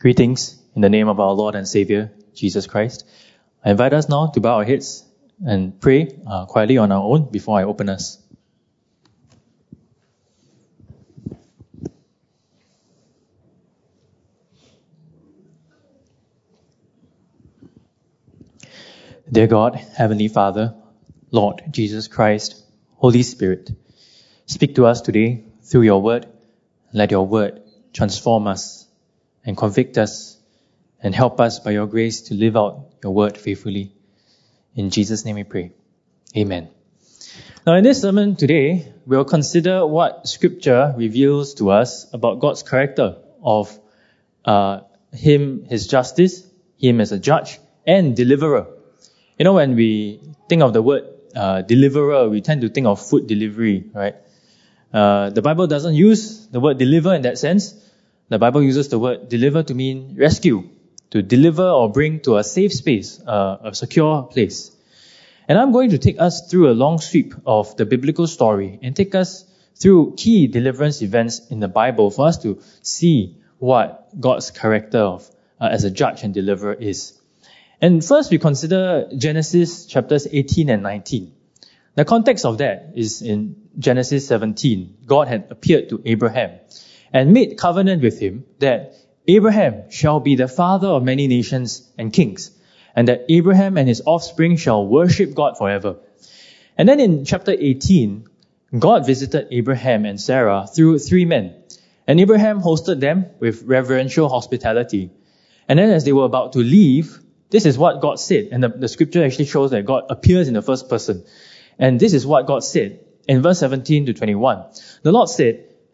Greetings in the name of our Lord and Savior, Jesus Christ. I invite us now to bow our heads and pray uh, quietly on our own before I open us. Dear God, Heavenly Father, Lord Jesus Christ, Holy Spirit, speak to us today through your word. Let your word transform us and convict us and help us by your grace to live out your word faithfully. In Jesus' name we pray. Amen. Now in this sermon today, we'll consider what scripture reveals to us about God's character of uh, Him, His justice, Him as a judge, and deliverer. You know, when we think of the word uh, deliverer, we tend to think of food delivery, right? Uh, the Bible doesn't use the word deliver in that sense. The Bible uses the word deliver to mean rescue, to deliver or bring to a safe space, uh, a secure place. And I'm going to take us through a long sweep of the biblical story and take us through key deliverance events in the Bible for us to see what God's character of uh, as a judge and deliverer is. And first we consider Genesis chapters 18 and 19. The context of that is in Genesis 17. God had appeared to Abraham and made covenant with him that Abraham shall be the father of many nations and kings, and that Abraham and his offspring shall worship God forever. And then in chapter 18, God visited Abraham and Sarah through three men, and Abraham hosted them with reverential hospitality. And then as they were about to leave, this is what God said. And the, the scripture actually shows that God appears in the first person. And this is what God said in verse 17 to 21. The Lord said,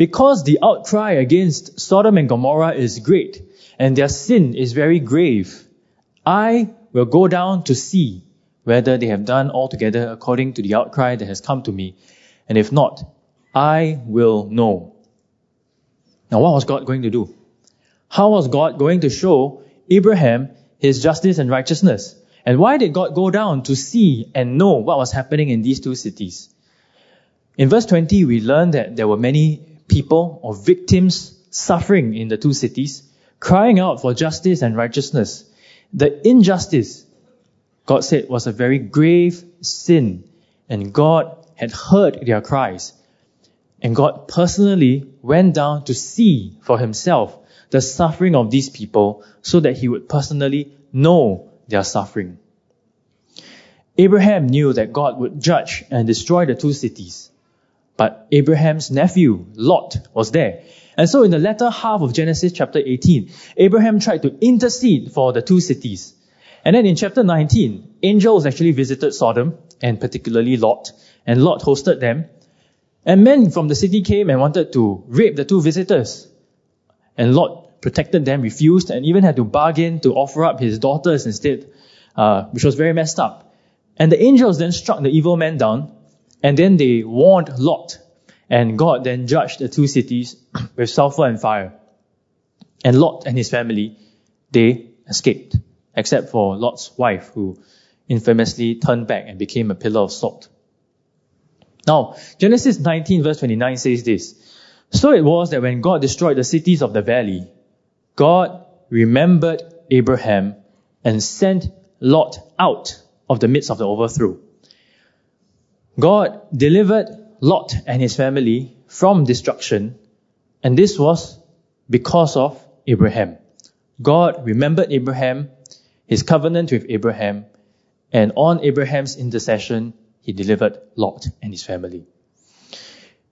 Because the outcry against Sodom and Gomorrah is great, and their sin is very grave, I will go down to see whether they have done altogether according to the outcry that has come to me, and if not, I will know. Now what was God going to do? How was God going to show Abraham his justice and righteousness? And why did God go down to see and know what was happening in these two cities? In verse 20, we learn that there were many people or victims suffering in the two cities, crying out for justice and righteousness. The injustice, God said, was a very grave sin, and God had heard their cries. And God personally went down to see for himself the suffering of these people so that he would personally know their suffering. Abraham knew that God would judge and destroy the two cities. But Abraham's nephew, Lot, was there. And so in the latter half of Genesis chapter 18, Abraham tried to intercede for the two cities. And then in chapter 19, angels actually visited Sodom, and particularly Lot, and Lot hosted them. And men from the city came and wanted to rape the two visitors. And Lot protected them, refused, and even had to bargain to offer up his daughters instead, uh, which was very messed up. And the angels then struck the evil man down, and then they warned Lot, and God then judged the two cities with sulfur and fire. And Lot and his family, they escaped, except for Lot's wife, who infamously turned back and became a pillar of salt. Now, Genesis 19 verse 29 says this, So it was that when God destroyed the cities of the valley, God remembered Abraham and sent Lot out of the midst of the overthrow. God delivered Lot and his family from destruction, and this was because of Abraham. God remembered Abraham, his covenant with Abraham, and on Abraham's intercession, he delivered Lot and his family.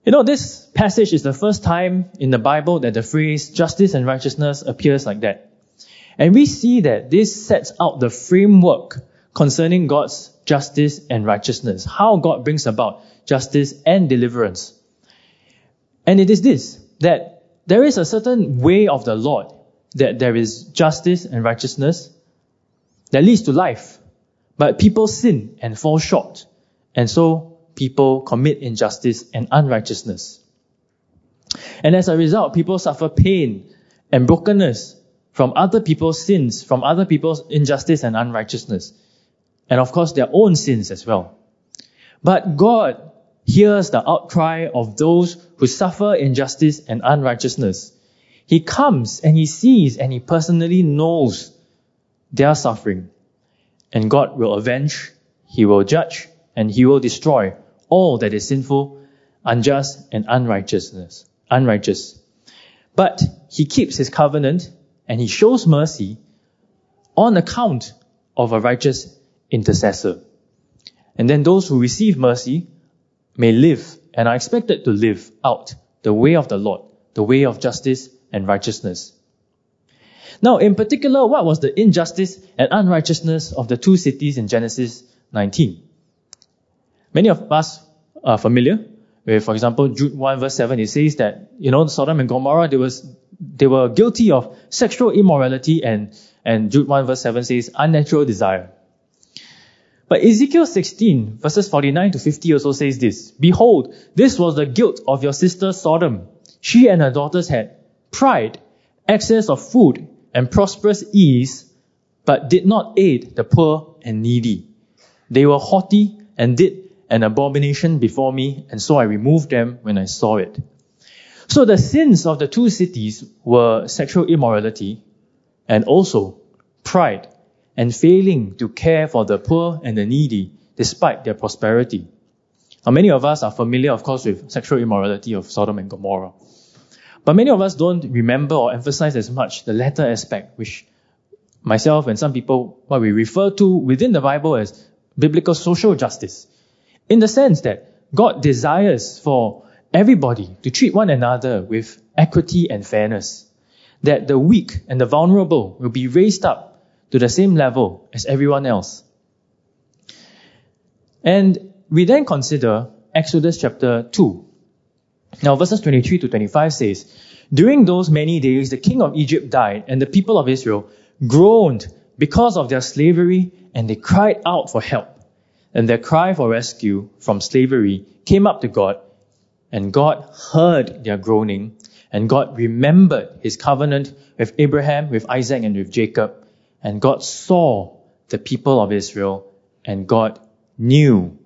You know, this passage is the first time in the Bible that the phrase justice and righteousness appears like that. And we see that this sets out the framework concerning God's justice and righteousness, how God brings about justice and deliverance. And it is this, that there is a certain way of the Lord, that there is justice and righteousness, that leads to life. But people sin and fall short. And so people commit injustice and unrighteousness. And as a result, people suffer pain and brokenness from other people's sins, from other people's injustice and unrighteousness. And of course, their own sins as well. But God hears the outcry of those who suffer injustice and unrighteousness. He comes and he sees and he personally knows their suffering. And God will avenge, he will judge, and he will destroy all that is sinful, unjust, and unrighteousness, unrighteous. But he keeps his covenant and he shows mercy on account of a righteous intercessor. And then those who receive mercy may live and are expected to live out the way of the Lord, the way of justice and righteousness. Now, in particular, what was the injustice and unrighteousness of the two cities in Genesis 19? Many of us are familiar with, for example, Jude 1 verse 7. It says that, you know, Sodom and Gomorrah, they, was, they were guilty of sexual immorality and, and Jude 1 verse 7 says unnatural desire. But Ezekiel 16 verses 49 to 50 also says this, Behold, this was the guilt of your sister Sodom. She and her daughters had pride, excess of food, and prosperous ease, but did not aid the poor and needy. They were haughty and did an abomination before me, and so I removed them when I saw it. So the sins of the two cities were sexual immorality and also pride and failing to care for the poor and the needy despite their prosperity. Now, many of us are familiar, of course, with sexual immorality of Sodom and Gomorrah. But many of us don't remember or emphasize as much the latter aspect, which myself and some people, what we refer to within the Bible as biblical social justice. In the sense that God desires for everybody to treat one another with equity and fairness. That the weak and the vulnerable will be raised up to the same level as everyone else. And we then consider Exodus chapter 2. Now verses 23 to 25 says, During those many days the king of Egypt died, and the people of Israel groaned because of their slavery, and they cried out for help. And their cry for rescue from slavery came up to God, and God heard their groaning, and God remembered his covenant with Abraham, with Isaac, and with Jacob. And God saw the people of Israel and God knew.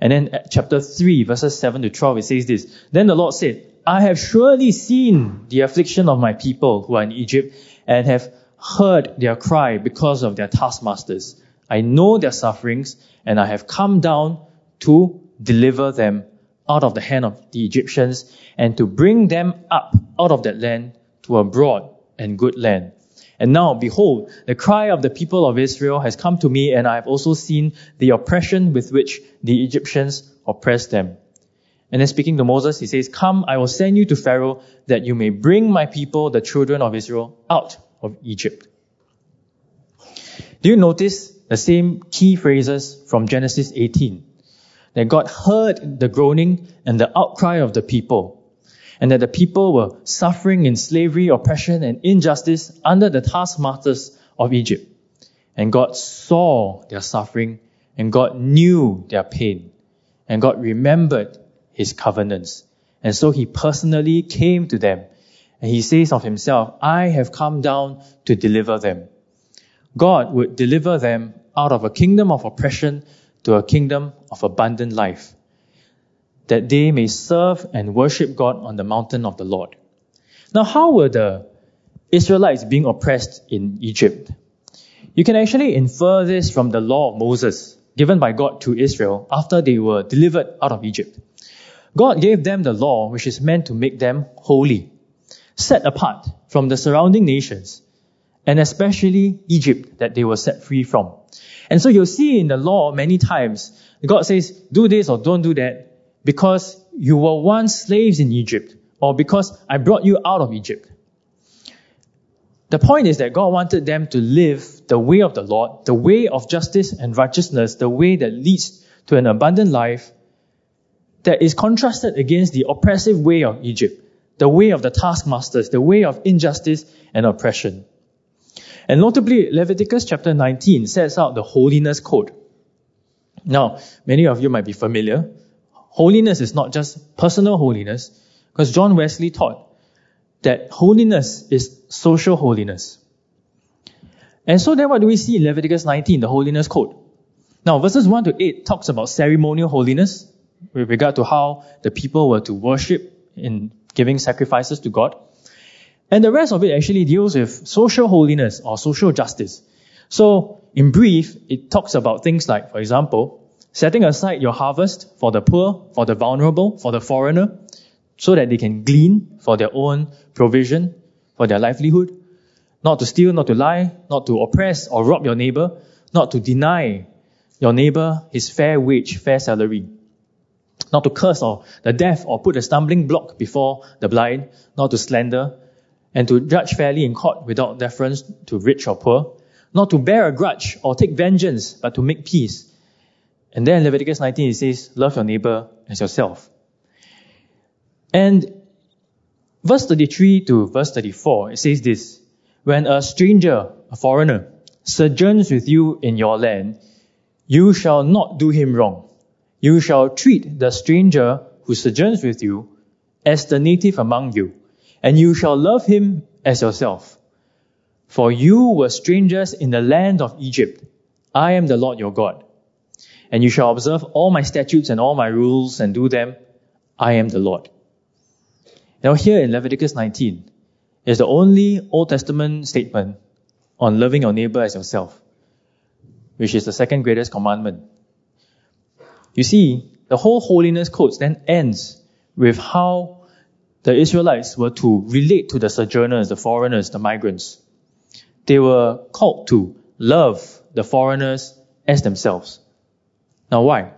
And then uh, chapter 3 verses 7 to 12 it says this. Then the Lord said, I have surely seen the affliction of my people who are in Egypt and have heard their cry because of their taskmasters. I know their sufferings and I have come down to deliver them out of the hand of the Egyptians and to bring them up out of that land to a broad and good land and now, behold, the cry of the people of Israel has come to me, and I have also seen the oppression with which the Egyptians oppress them. And then speaking to Moses, he says, Come, I will send you to Pharaoh, that you may bring my people, the children of Israel, out of Egypt. Do you notice the same key phrases from Genesis 18? That God heard the groaning and the outcry of the people and that the people were suffering in slavery, oppression, and injustice under the taskmasters of Egypt. And God saw their suffering, and God knew their pain, and God remembered his covenants. And so he personally came to them, and he says of himself, I have come down to deliver them. God would deliver them out of a kingdom of oppression to a kingdom of abundant life that they may serve and worship God on the mountain of the Lord. Now, how were the Israelites being oppressed in Egypt? You can actually infer this from the law of Moses given by God to Israel after they were delivered out of Egypt. God gave them the law which is meant to make them holy, set apart from the surrounding nations, and especially Egypt that they were set free from. And so you'll see in the law many times, God says, do this or don't do that because you were once slaves in Egypt, or because I brought you out of Egypt. The point is that God wanted them to live the way of the Lord, the way of justice and righteousness, the way that leads to an abundant life that is contrasted against the oppressive way of Egypt, the way of the taskmasters, the way of injustice and oppression. And notably, Leviticus chapter 19 sets out the holiness code. Now, many of you might be familiar. Holiness is not just personal holiness, because John Wesley taught that holiness is social holiness. And so then what do we see in Leviticus 19, the holiness code? Now, verses 1 to 8 talks about ceremonial holiness with regard to how the people were to worship in giving sacrifices to God. And the rest of it actually deals with social holiness or social justice. So, in brief, it talks about things like, for example, setting aside your harvest for the poor, for the vulnerable, for the foreigner, so that they can glean for their own provision, for their livelihood. Not to steal, not to lie, not to oppress or rob your neighbor, not to deny your neighbor his fair wage, fair salary. Not to curse or the deaf or put a stumbling block before the blind, not to slander, and to judge fairly in court without deference to rich or poor, not to bear a grudge or take vengeance, but to make peace. And then Leviticus 19 it says, love your neighbor as yourself. And verse 33 to verse 34, it says this, when a stranger, a foreigner, sojourns with you in your land, you shall not do him wrong. You shall treat the stranger who sojourns with you as the native among you, and you shall love him as yourself. For you were strangers in the land of Egypt. I am the Lord your God. And you shall observe all my statutes and all my rules and do them. I am the Lord. Now here in Leviticus 19 is the only Old Testament statement on loving your neighbor as yourself which is the second greatest commandment. You see, the whole holiness code then ends with how the Israelites were to relate to the sojourners, the foreigners, the migrants. They were called to love the foreigners as themselves. Now why?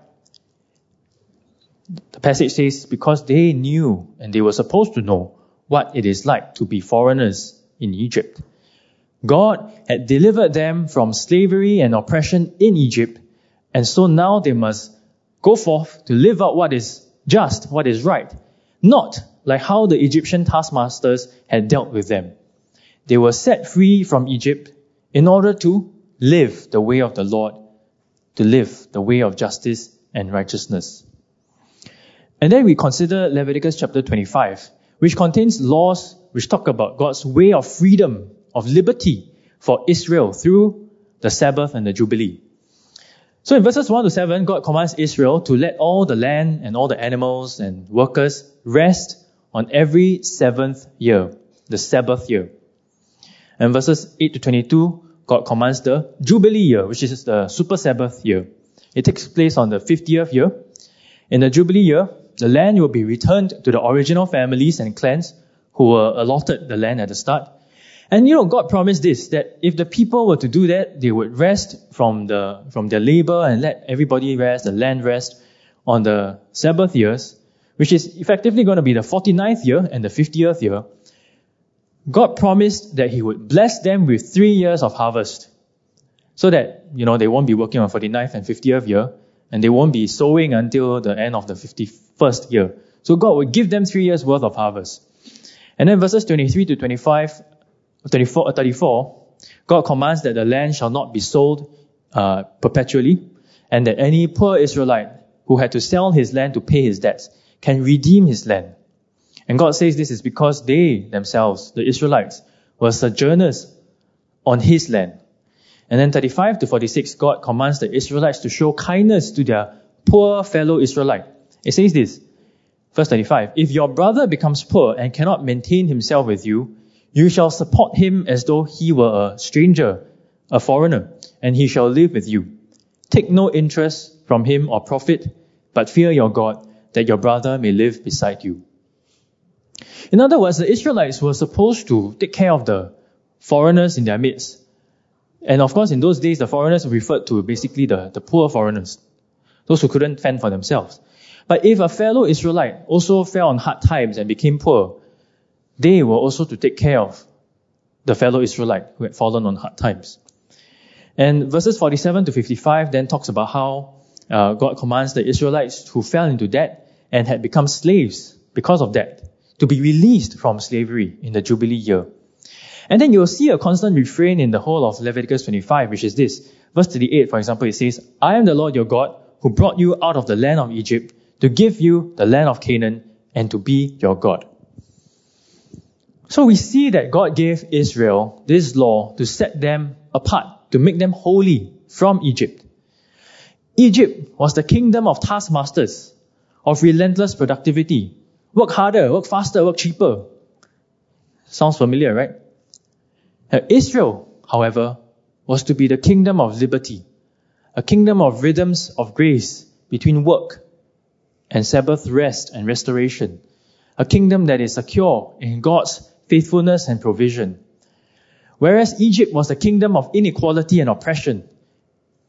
The passage says, because they knew and they were supposed to know what it is like to be foreigners in Egypt. God had delivered them from slavery and oppression in Egypt, and so now they must go forth to live out what is just, what is right, not like how the Egyptian taskmasters had dealt with them. They were set free from Egypt in order to live the way of the Lord, to live the way of justice and righteousness. And then we consider Leviticus chapter 25, which contains laws which talk about God's way of freedom of liberty for Israel through the Sabbath and the Jubilee. So in verses 1 to 7, God commands Israel to let all the land and all the animals and workers rest on every seventh year, the Sabbath year. And verses 8 to 22, God commands the Jubilee year, which is the super Sabbath year. It takes place on the 50th year. In the Jubilee year, the land will be returned to the original families and clans who were allotted the land at the start. And you know, God promised this, that if the people were to do that, they would rest from the, from their labor and let everybody rest, the land rest on the Sabbath years, which is effectively going to be the 49th year and the 50th year. God promised that He would bless them with three years of harvest. So that, you know, they won't be working on 49th and 50th year, and they won't be sowing until the end of the 51st year. So God would give them three years worth of harvest. And then verses 23 to 25 34, uh, 34, God commands that the land shall not be sold uh, perpetually, and that any poor Israelite who had to sell his land to pay his debts can redeem his land. And God says this is because they themselves, the Israelites, were sojourners on his land. And then 35 to 46, God commands the Israelites to show kindness to their poor fellow Israelite. It says this, verse 35, If your brother becomes poor and cannot maintain himself with you, you shall support him as though he were a stranger, a foreigner, and he shall live with you. Take no interest from him or profit, but fear your God, that your brother may live beside you. In other words, the Israelites were supposed to take care of the foreigners in their midst. And of course, in those days, the foreigners referred to basically the, the poor foreigners, those who couldn't fend for themselves. But if a fellow Israelite also fell on hard times and became poor, they were also to take care of the fellow Israelite who had fallen on hard times. And verses 47 to 55 then talks about how uh, God commands the Israelites who fell into debt and had become slaves because of that to be released from slavery in the Jubilee year. And then you'll see a constant refrain in the whole of Leviticus 25, which is this. Verse 38, for example, it says, I am the Lord your God who brought you out of the land of Egypt to give you the land of Canaan and to be your God. So we see that God gave Israel this law to set them apart, to make them holy from Egypt. Egypt was the kingdom of taskmasters, of relentless productivity. Work harder, work faster, work cheaper. Sounds familiar, right? Now, Israel, however, was to be the kingdom of liberty, a kingdom of rhythms of grace between work and Sabbath rest and restoration, a kingdom that is secure in God's faithfulness and provision. Whereas Egypt was the kingdom of inequality and oppression,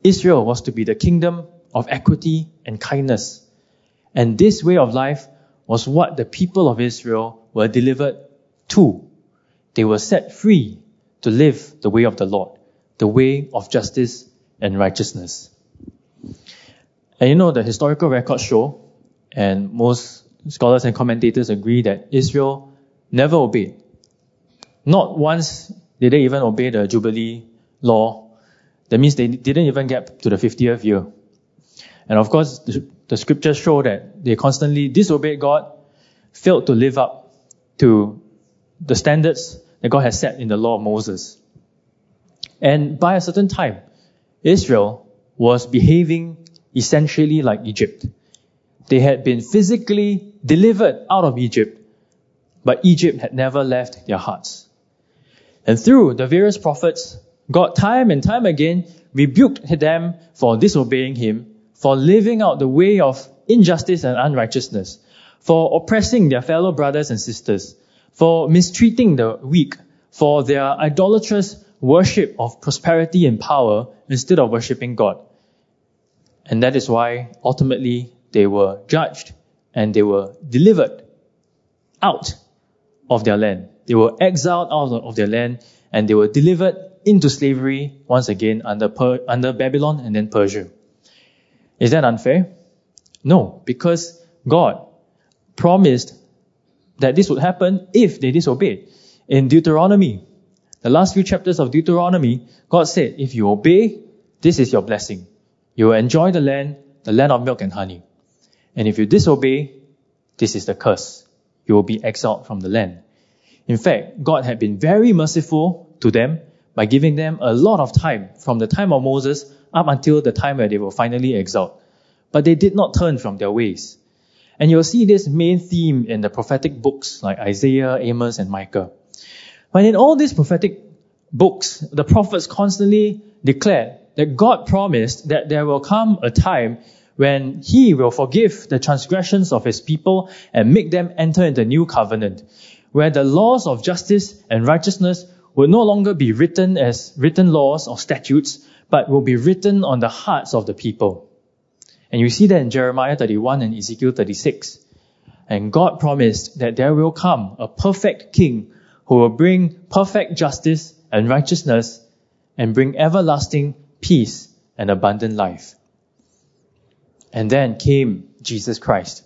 Israel was to be the kingdom of equity and kindness. And this way of life was what the people of Israel were delivered to. They were set free to live the way of the Lord, the way of justice and righteousness. And you know, the historical records show, and most scholars and commentators agree that Israel never obeyed. Not once did they even obey the Jubilee law. That means they didn't even get to the 50th year. And of course, the, the scriptures show that they constantly disobeyed God, failed to live up to the standards that God has set in the law of Moses. And by a certain time, Israel was behaving essentially like Egypt. They had been physically delivered out of Egypt, but Egypt had never left their hearts. And through the various prophets, God time and time again rebuked them for disobeying Him, for living out the way of injustice and unrighteousness, for oppressing their fellow brothers and sisters, for mistreating the weak, for their idolatrous worship of prosperity and power instead of worshipping God. And that is why ultimately they were judged and they were delivered out of their land. They were exiled out of their land and they were delivered into slavery once again under, per- under Babylon and then Persia. Is that unfair? No, because God promised that this would happen if they disobeyed. In Deuteronomy, the last few chapters of Deuteronomy, God said, if you obey, this is your blessing. You will enjoy the land, the land of milk and honey. And if you disobey, this is the curse. You will be exiled from the land. In fact, God had been very merciful to them by giving them a lot of time from the time of Moses up until the time where they were finally exiled. But they did not turn from their ways. And you'll see this main theme in the prophetic books like Isaiah, Amos, and Micah. But in all these prophetic books, the prophets constantly declared that God promised that there will come a time when He will forgive the transgressions of His people and make them enter into the new covenant, where the laws of justice and righteousness will no longer be written as written laws or statutes, but will be written on the hearts of the people. And you see that in Jeremiah 31 and Ezekiel 36. And God promised that there will come a perfect king who will bring perfect justice and righteousness and bring everlasting peace and abundant life. And then came Jesus Christ.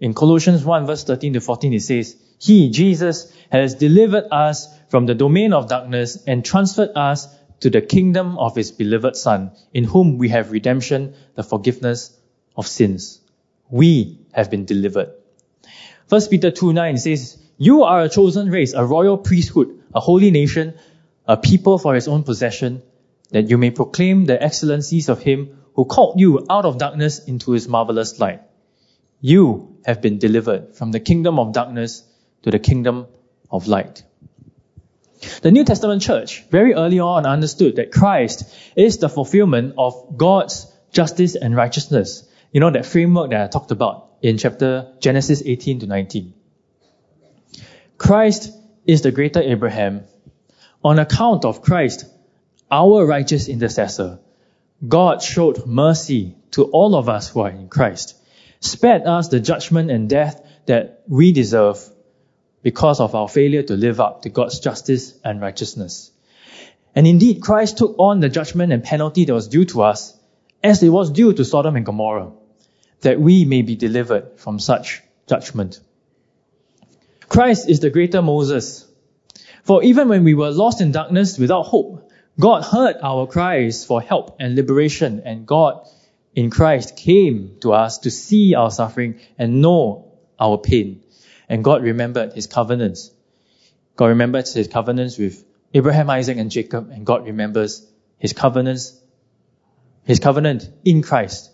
In Colossians 1 verse 13 to 14 it says, He, Jesus, has delivered us from the domain of darkness and transferred us to the kingdom of his beloved Son, in whom we have redemption, the forgiveness of sins. We have been delivered. 1 Peter 2 9 says, You are a chosen race, a royal priesthood, a holy nation, a people for his own possession, that you may proclaim the excellencies of him who called you out of darkness into his marvelous light. You have been delivered from the kingdom of darkness to the kingdom of light. The New Testament church very early on understood that Christ is the fulfillment of God's justice and righteousness. You know, that framework that I talked about in chapter Genesis 18 to 19. Christ is the greater Abraham. On account of Christ, our righteous intercessor, God showed mercy to all of us who are in Christ, spared us the judgment and death that we deserve because of our failure to live up to God's justice and righteousness. And indeed, Christ took on the judgment and penalty that was due to us as it was due to Sodom and Gomorrah, that we may be delivered from such judgment. Christ is the greater Moses. For even when we were lost in darkness without hope, God heard our cries for help and liberation, and God in Christ came to us to see our suffering and know our pain. And God remembered his covenants. God remembered his covenants with Abraham, Isaac, and Jacob, and God remembers his covenants, his covenant in Christ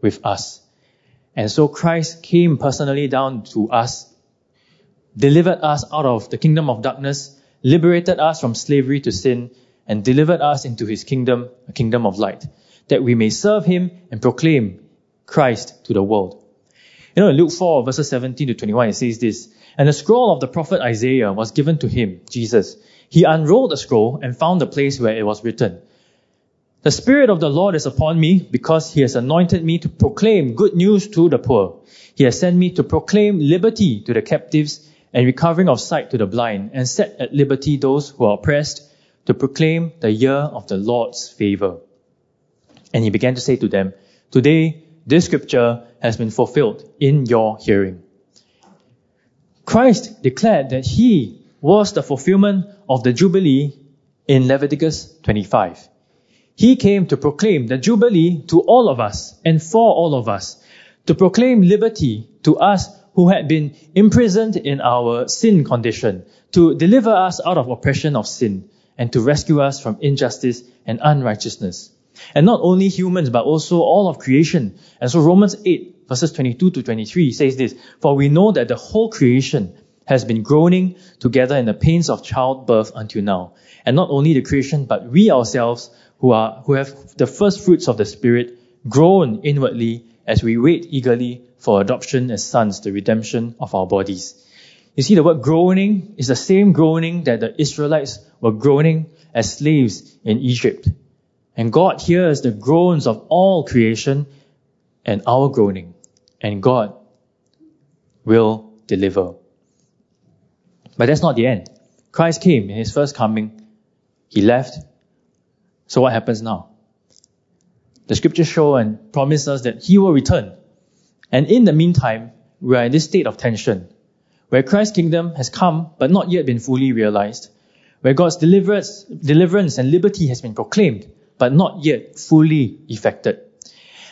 with us. And so Christ came personally down to us, delivered us out of the kingdom of darkness, liberated us from slavery to sin, and delivered us into his kingdom, a kingdom of light, that we may serve him and proclaim Christ to the world. You know, in Luke 4, verses 17 to 21, it says this, And the scroll of the prophet Isaiah was given to him, Jesus. He unrolled the scroll and found the place where it was written, The Spirit of the Lord is upon me because he has anointed me to proclaim good news to the poor. He has sent me to proclaim liberty to the captives and recovering of sight to the blind and set at liberty those who are oppressed to proclaim the year of the Lord's favor. And he began to say to them, Today, this scripture has been fulfilled in your hearing. Christ declared that he was the fulfillment of the Jubilee in Leviticus 25. He came to proclaim the Jubilee to all of us and for all of us, to proclaim liberty to us who had been imprisoned in our sin condition, to deliver us out of oppression of sin, and to rescue us from injustice and unrighteousness. And not only humans, but also all of creation. And so Romans 8 verses 22 to 23 says this, For we know that the whole creation has been groaning together in the pains of childbirth until now. And not only the creation, but we ourselves who are, who have the first fruits of the Spirit groan inwardly as we wait eagerly for adoption as sons, the redemption of our bodies. You see, the word groaning is the same groaning that the Israelites were groaning as slaves in Egypt. And God hears the groans of all creation and our groaning, and God will deliver. But that's not the end. Christ came in his first coming. He left. So what happens now? The scriptures show and promise us that he will return. And in the meantime, we are in this state of tension, where Christ's kingdom has come but not yet been fully realized, where God's deliverance, deliverance and liberty has been proclaimed but not yet fully effected.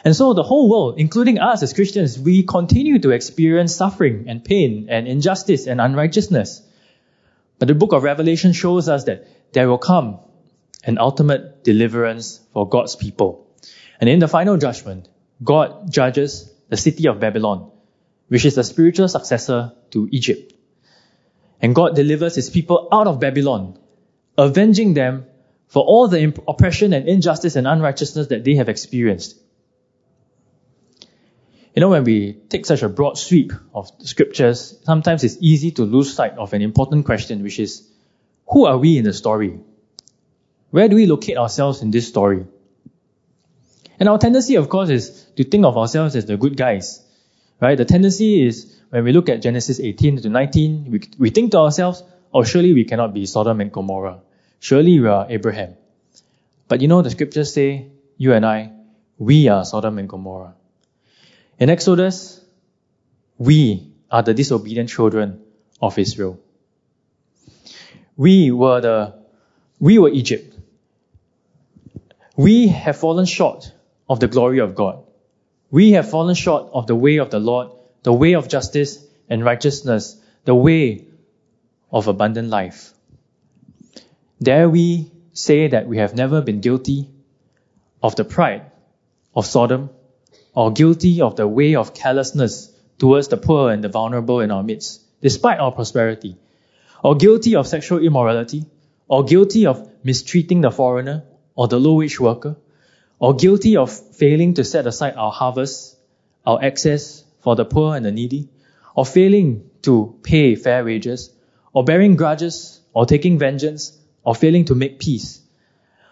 And so the whole world, including us as Christians, we continue to experience suffering and pain and injustice and unrighteousness. But the book of Revelation shows us that there will come an ultimate deliverance for God's people. And in the final judgment, God judges the city of Babylon, which is the spiritual successor to Egypt. And God delivers his people out of Babylon, avenging them for all the oppression and injustice and unrighteousness that they have experienced. You know, when we take such a broad sweep of scriptures, sometimes it's easy to lose sight of an important question, which is, who are we in the story? Where do we locate ourselves in this story? And our tendency, of course, is to think of ourselves as the good guys, right? The tendency is when we look at Genesis 18 to 19, we, we think to ourselves, oh, surely we cannot be Sodom and Gomorrah. Surely we are Abraham. But you know, the scriptures say, you and I, we are Sodom and Gomorrah. In Exodus, we are the disobedient children of Israel. We were the, we were Egypt. We have fallen short of the glory of God. We have fallen short of the way of the Lord, the way of justice and righteousness, the way of abundant life. Dare we say that we have never been guilty of the pride of Sodom or guilty of the way of carelessness towards the poor and the vulnerable in our midst, despite our prosperity, or guilty of sexual immorality, or guilty of mistreating the foreigner or the low wage worker, or guilty of failing to set aside our harvest, our access for the poor and the needy, or failing to pay fair wages, or bearing grudges, or taking vengeance, or failing to make peace,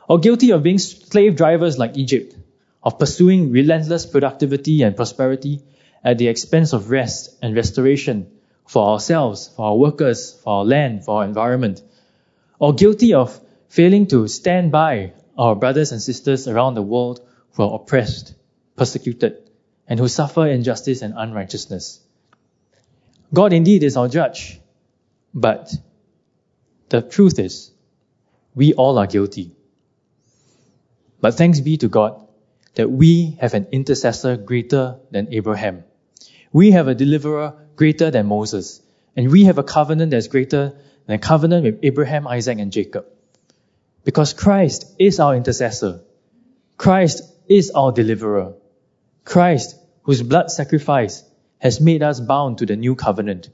or guilty of being slave drivers like Egypt, of pursuing relentless productivity and prosperity at the expense of rest and restoration for ourselves, for our workers, for our land, for our environment, or guilty of failing to stand by our brothers and sisters around the world who are oppressed, persecuted, and who suffer injustice and unrighteousness. God indeed is our judge, but the truth is, we all are guilty. But thanks be to God that we have an intercessor greater than Abraham. We have a deliverer greater than Moses. And we have a covenant that's greater than a covenant with Abraham, Isaac, and Jacob. Because Christ is our intercessor. Christ is our deliverer. Christ, whose blood sacrifice has made us bound to the new covenant.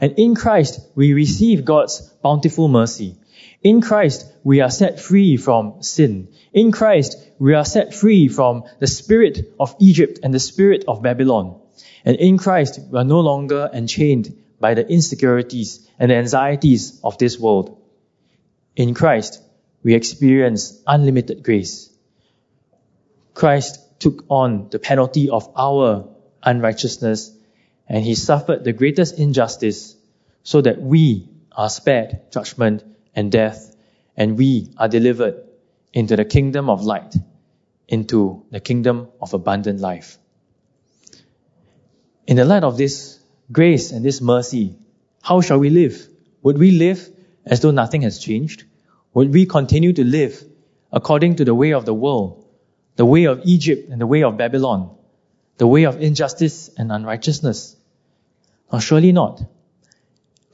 And in Christ, we receive God's bountiful mercy. In Christ, we are set free from sin. In Christ, we are set free from the spirit of Egypt and the spirit of Babylon. And in Christ, we are no longer enchained by the insecurities and the anxieties of this world. In Christ, we experience unlimited grace. Christ took on the penalty of our unrighteousness and he suffered the greatest injustice so that we are spared judgment and death and we are delivered into the kingdom of light, into the kingdom of abundant life. In the light of this grace and this mercy, how shall we live? Would we live as though nothing has changed? Would we continue to live according to the way of the world, the way of Egypt and the way of Babylon, the way of injustice and unrighteousness? Surely not.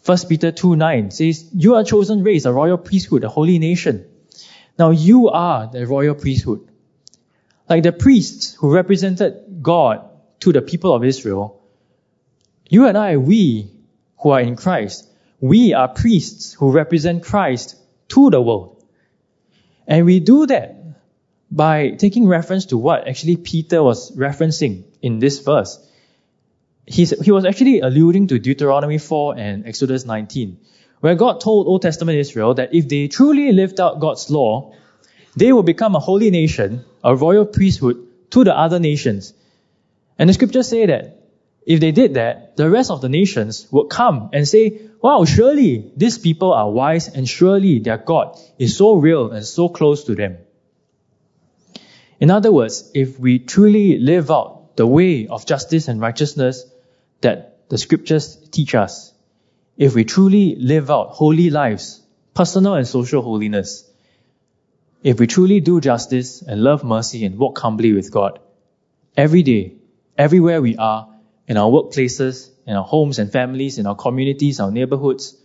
1 Peter 2 9 says, You are chosen race, a royal priesthood, a holy nation. Now you are the royal priesthood. Like the priests who represented God to the people of Israel, you and I, we who are in Christ, we are priests who represent Christ to the world. And we do that by taking reference to what actually Peter was referencing in this verse. He's, he was actually alluding to Deuteronomy 4 and Exodus 19, where God told Old Testament Israel that if they truly lived out God's law, they will become a holy nation, a royal priesthood to the other nations. And the scriptures say that if they did that, the rest of the nations would come and say, wow, surely these people are wise and surely their God is so real and so close to them. In other words, if we truly live out the way of justice and righteousness that the scriptures teach us, if we truly live out holy lives, personal and social holiness, if we truly do justice and love mercy and walk humbly with God, every day, everywhere we are, in our workplaces, in our homes and families, in our communities, our neighborhoods,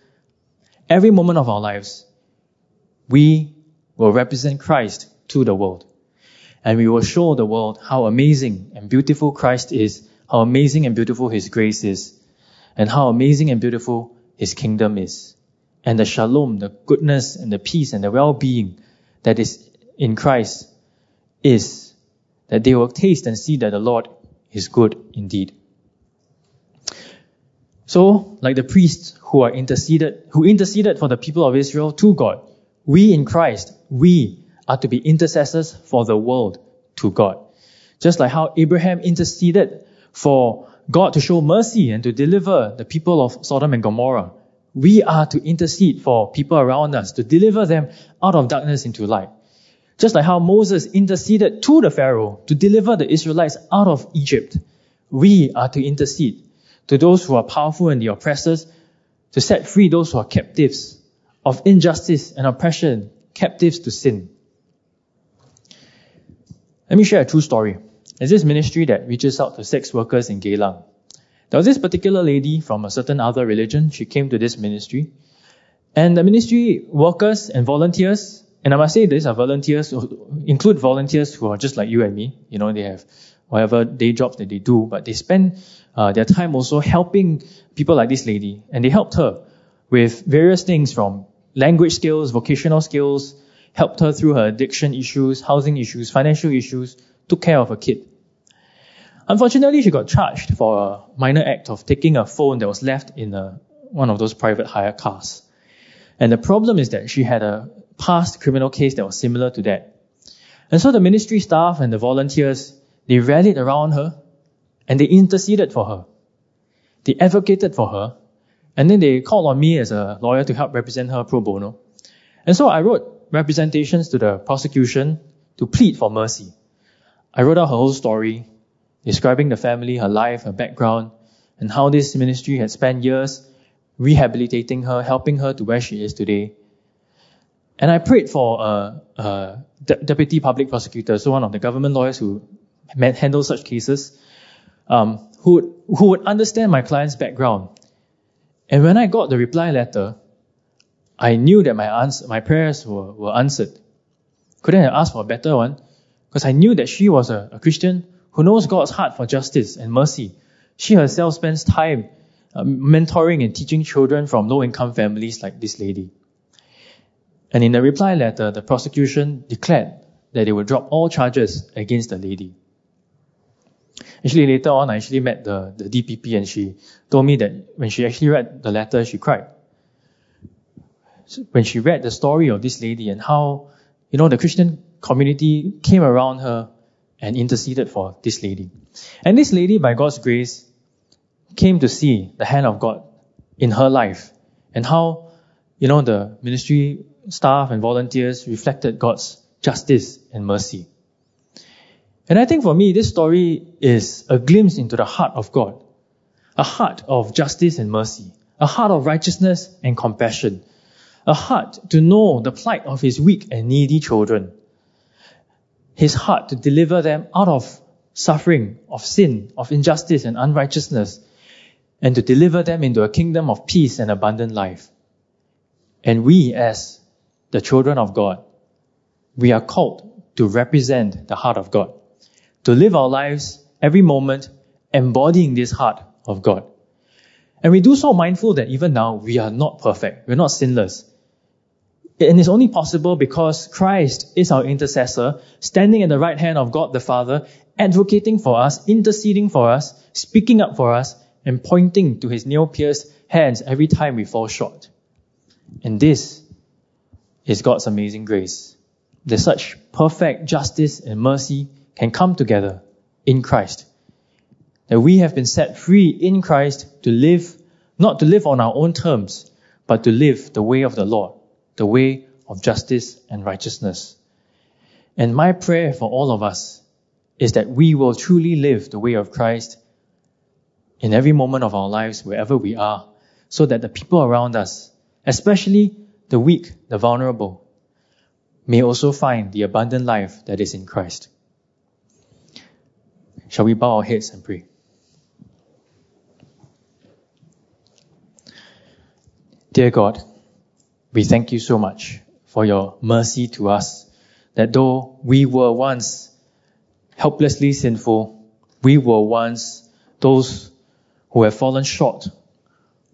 every moment of our lives, we will represent Christ to the world. And we will show the world how amazing and beautiful Christ is, how amazing and beautiful His grace is, and how amazing and beautiful His kingdom is. And the shalom, the goodness and the peace and the well-being that is in Christ is that they will taste and see that the Lord is good indeed. So, like the priests who are interceded, who interceded for the people of Israel to God, we in Christ, we are to be intercessors for the world to God. Just like how Abraham interceded for God to show mercy and to deliver the people of Sodom and Gomorrah. We are to intercede for people around us, to deliver them out of darkness into light. Just like how Moses interceded to the Pharaoh to deliver the Israelites out of Egypt. We are to intercede to those who are powerful and the oppressors, to set free those who are captives of injustice and oppression, captives to sin. Let me share a true story. There's this ministry that reaches out to sex workers in Geylang. There was this particular lady from a certain other religion. She came to this ministry. And the ministry workers and volunteers, and I must say these are volunteers, include volunteers who are just like you and me. You know, they have whatever day jobs that they do, but they spend uh, their time also helping people like this lady. And they helped her with various things from language skills, vocational skills, helped her through her addiction issues, housing issues, financial issues, took care of her kid. Unfortunately, she got charged for a minor act of taking a phone that was left in a, one of those private hire cars. And the problem is that she had a past criminal case that was similar to that. And so the ministry staff and the volunteers, they rallied around her and they interceded for her. They advocated for her. And then they called on me as a lawyer to help represent her pro bono. And so I wrote representations to the prosecution to plead for mercy. I wrote out her whole story, describing the family, her life, her background, and how this ministry had spent years rehabilitating her, helping her to where she is today, And I prayed for a, a de- deputy public prosecutor, so one of the government lawyers who handle such cases, um, who would, who would understand my client's background. And when I got the reply letter, I knew that my answer, my prayers were, were answered. Couldn't have asked for a better one, because I knew that she was a, a Christian who knows God's heart for justice and mercy. She herself spends time uh, mentoring and teaching children from low income families like this lady. And in the reply letter, the prosecution declared that they would drop all charges against the lady. Actually, later on, I actually met the, the DPP and she told me that when she actually read the letter, she cried. When she read the story of this lady and how, you know, the Christian community came around her and interceded for this lady. And this lady, by God's grace, came to see the hand of God in her life and how, you know, the ministry staff and volunteers reflected God's justice and mercy. And I think for me, this story is a glimpse into the heart of God, a heart of justice and mercy, a heart of righteousness and compassion, a heart to know the plight of his weak and needy children, his heart to deliver them out of suffering, of sin, of injustice and unrighteousness, and to deliver them into a kingdom of peace and abundant life. And we, as the children of God, we are called to represent the heart of God, to live our lives every moment embodying this heart of God. And we do so mindful that even now we are not perfect, we're not sinless. And it's only possible because Christ is our intercessor, standing at the right hand of God the Father, advocating for us, interceding for us, speaking up for us, and pointing to his nail pierced hands every time we fall short. And this is God's amazing grace. That such perfect justice and mercy can come together in Christ. That we have been set free in Christ to live, not to live on our own terms, but to live the way of the Lord, the way of justice and righteousness. And my prayer for all of us is that we will truly live the way of Christ in every moment of our lives, wherever we are, so that the people around us, especially the weak, the vulnerable, may also find the abundant life that is in Christ. Shall we bow our heads and pray? Dear God, we thank you so much for your mercy to us, that though we were once helplessly sinful, we were once those who have fallen short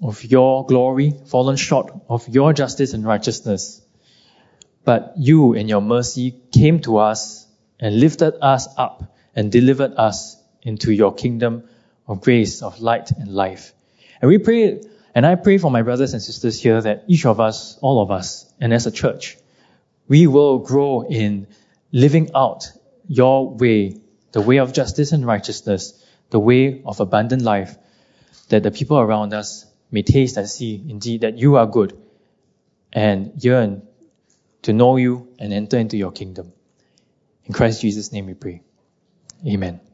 of your glory, fallen short of your justice and righteousness. But you, in your mercy, came to us and lifted us up and delivered us into your kingdom of grace, of light and life. And we pray, and I pray for my brothers and sisters here that each of us, all of us, and as a church, we will grow in living out your way, the way of justice and righteousness, the way of abundant life, that the people around us may taste and see indeed that you are good and yearn to know you and enter into your kingdom. In Christ Jesus' name we pray. Amen.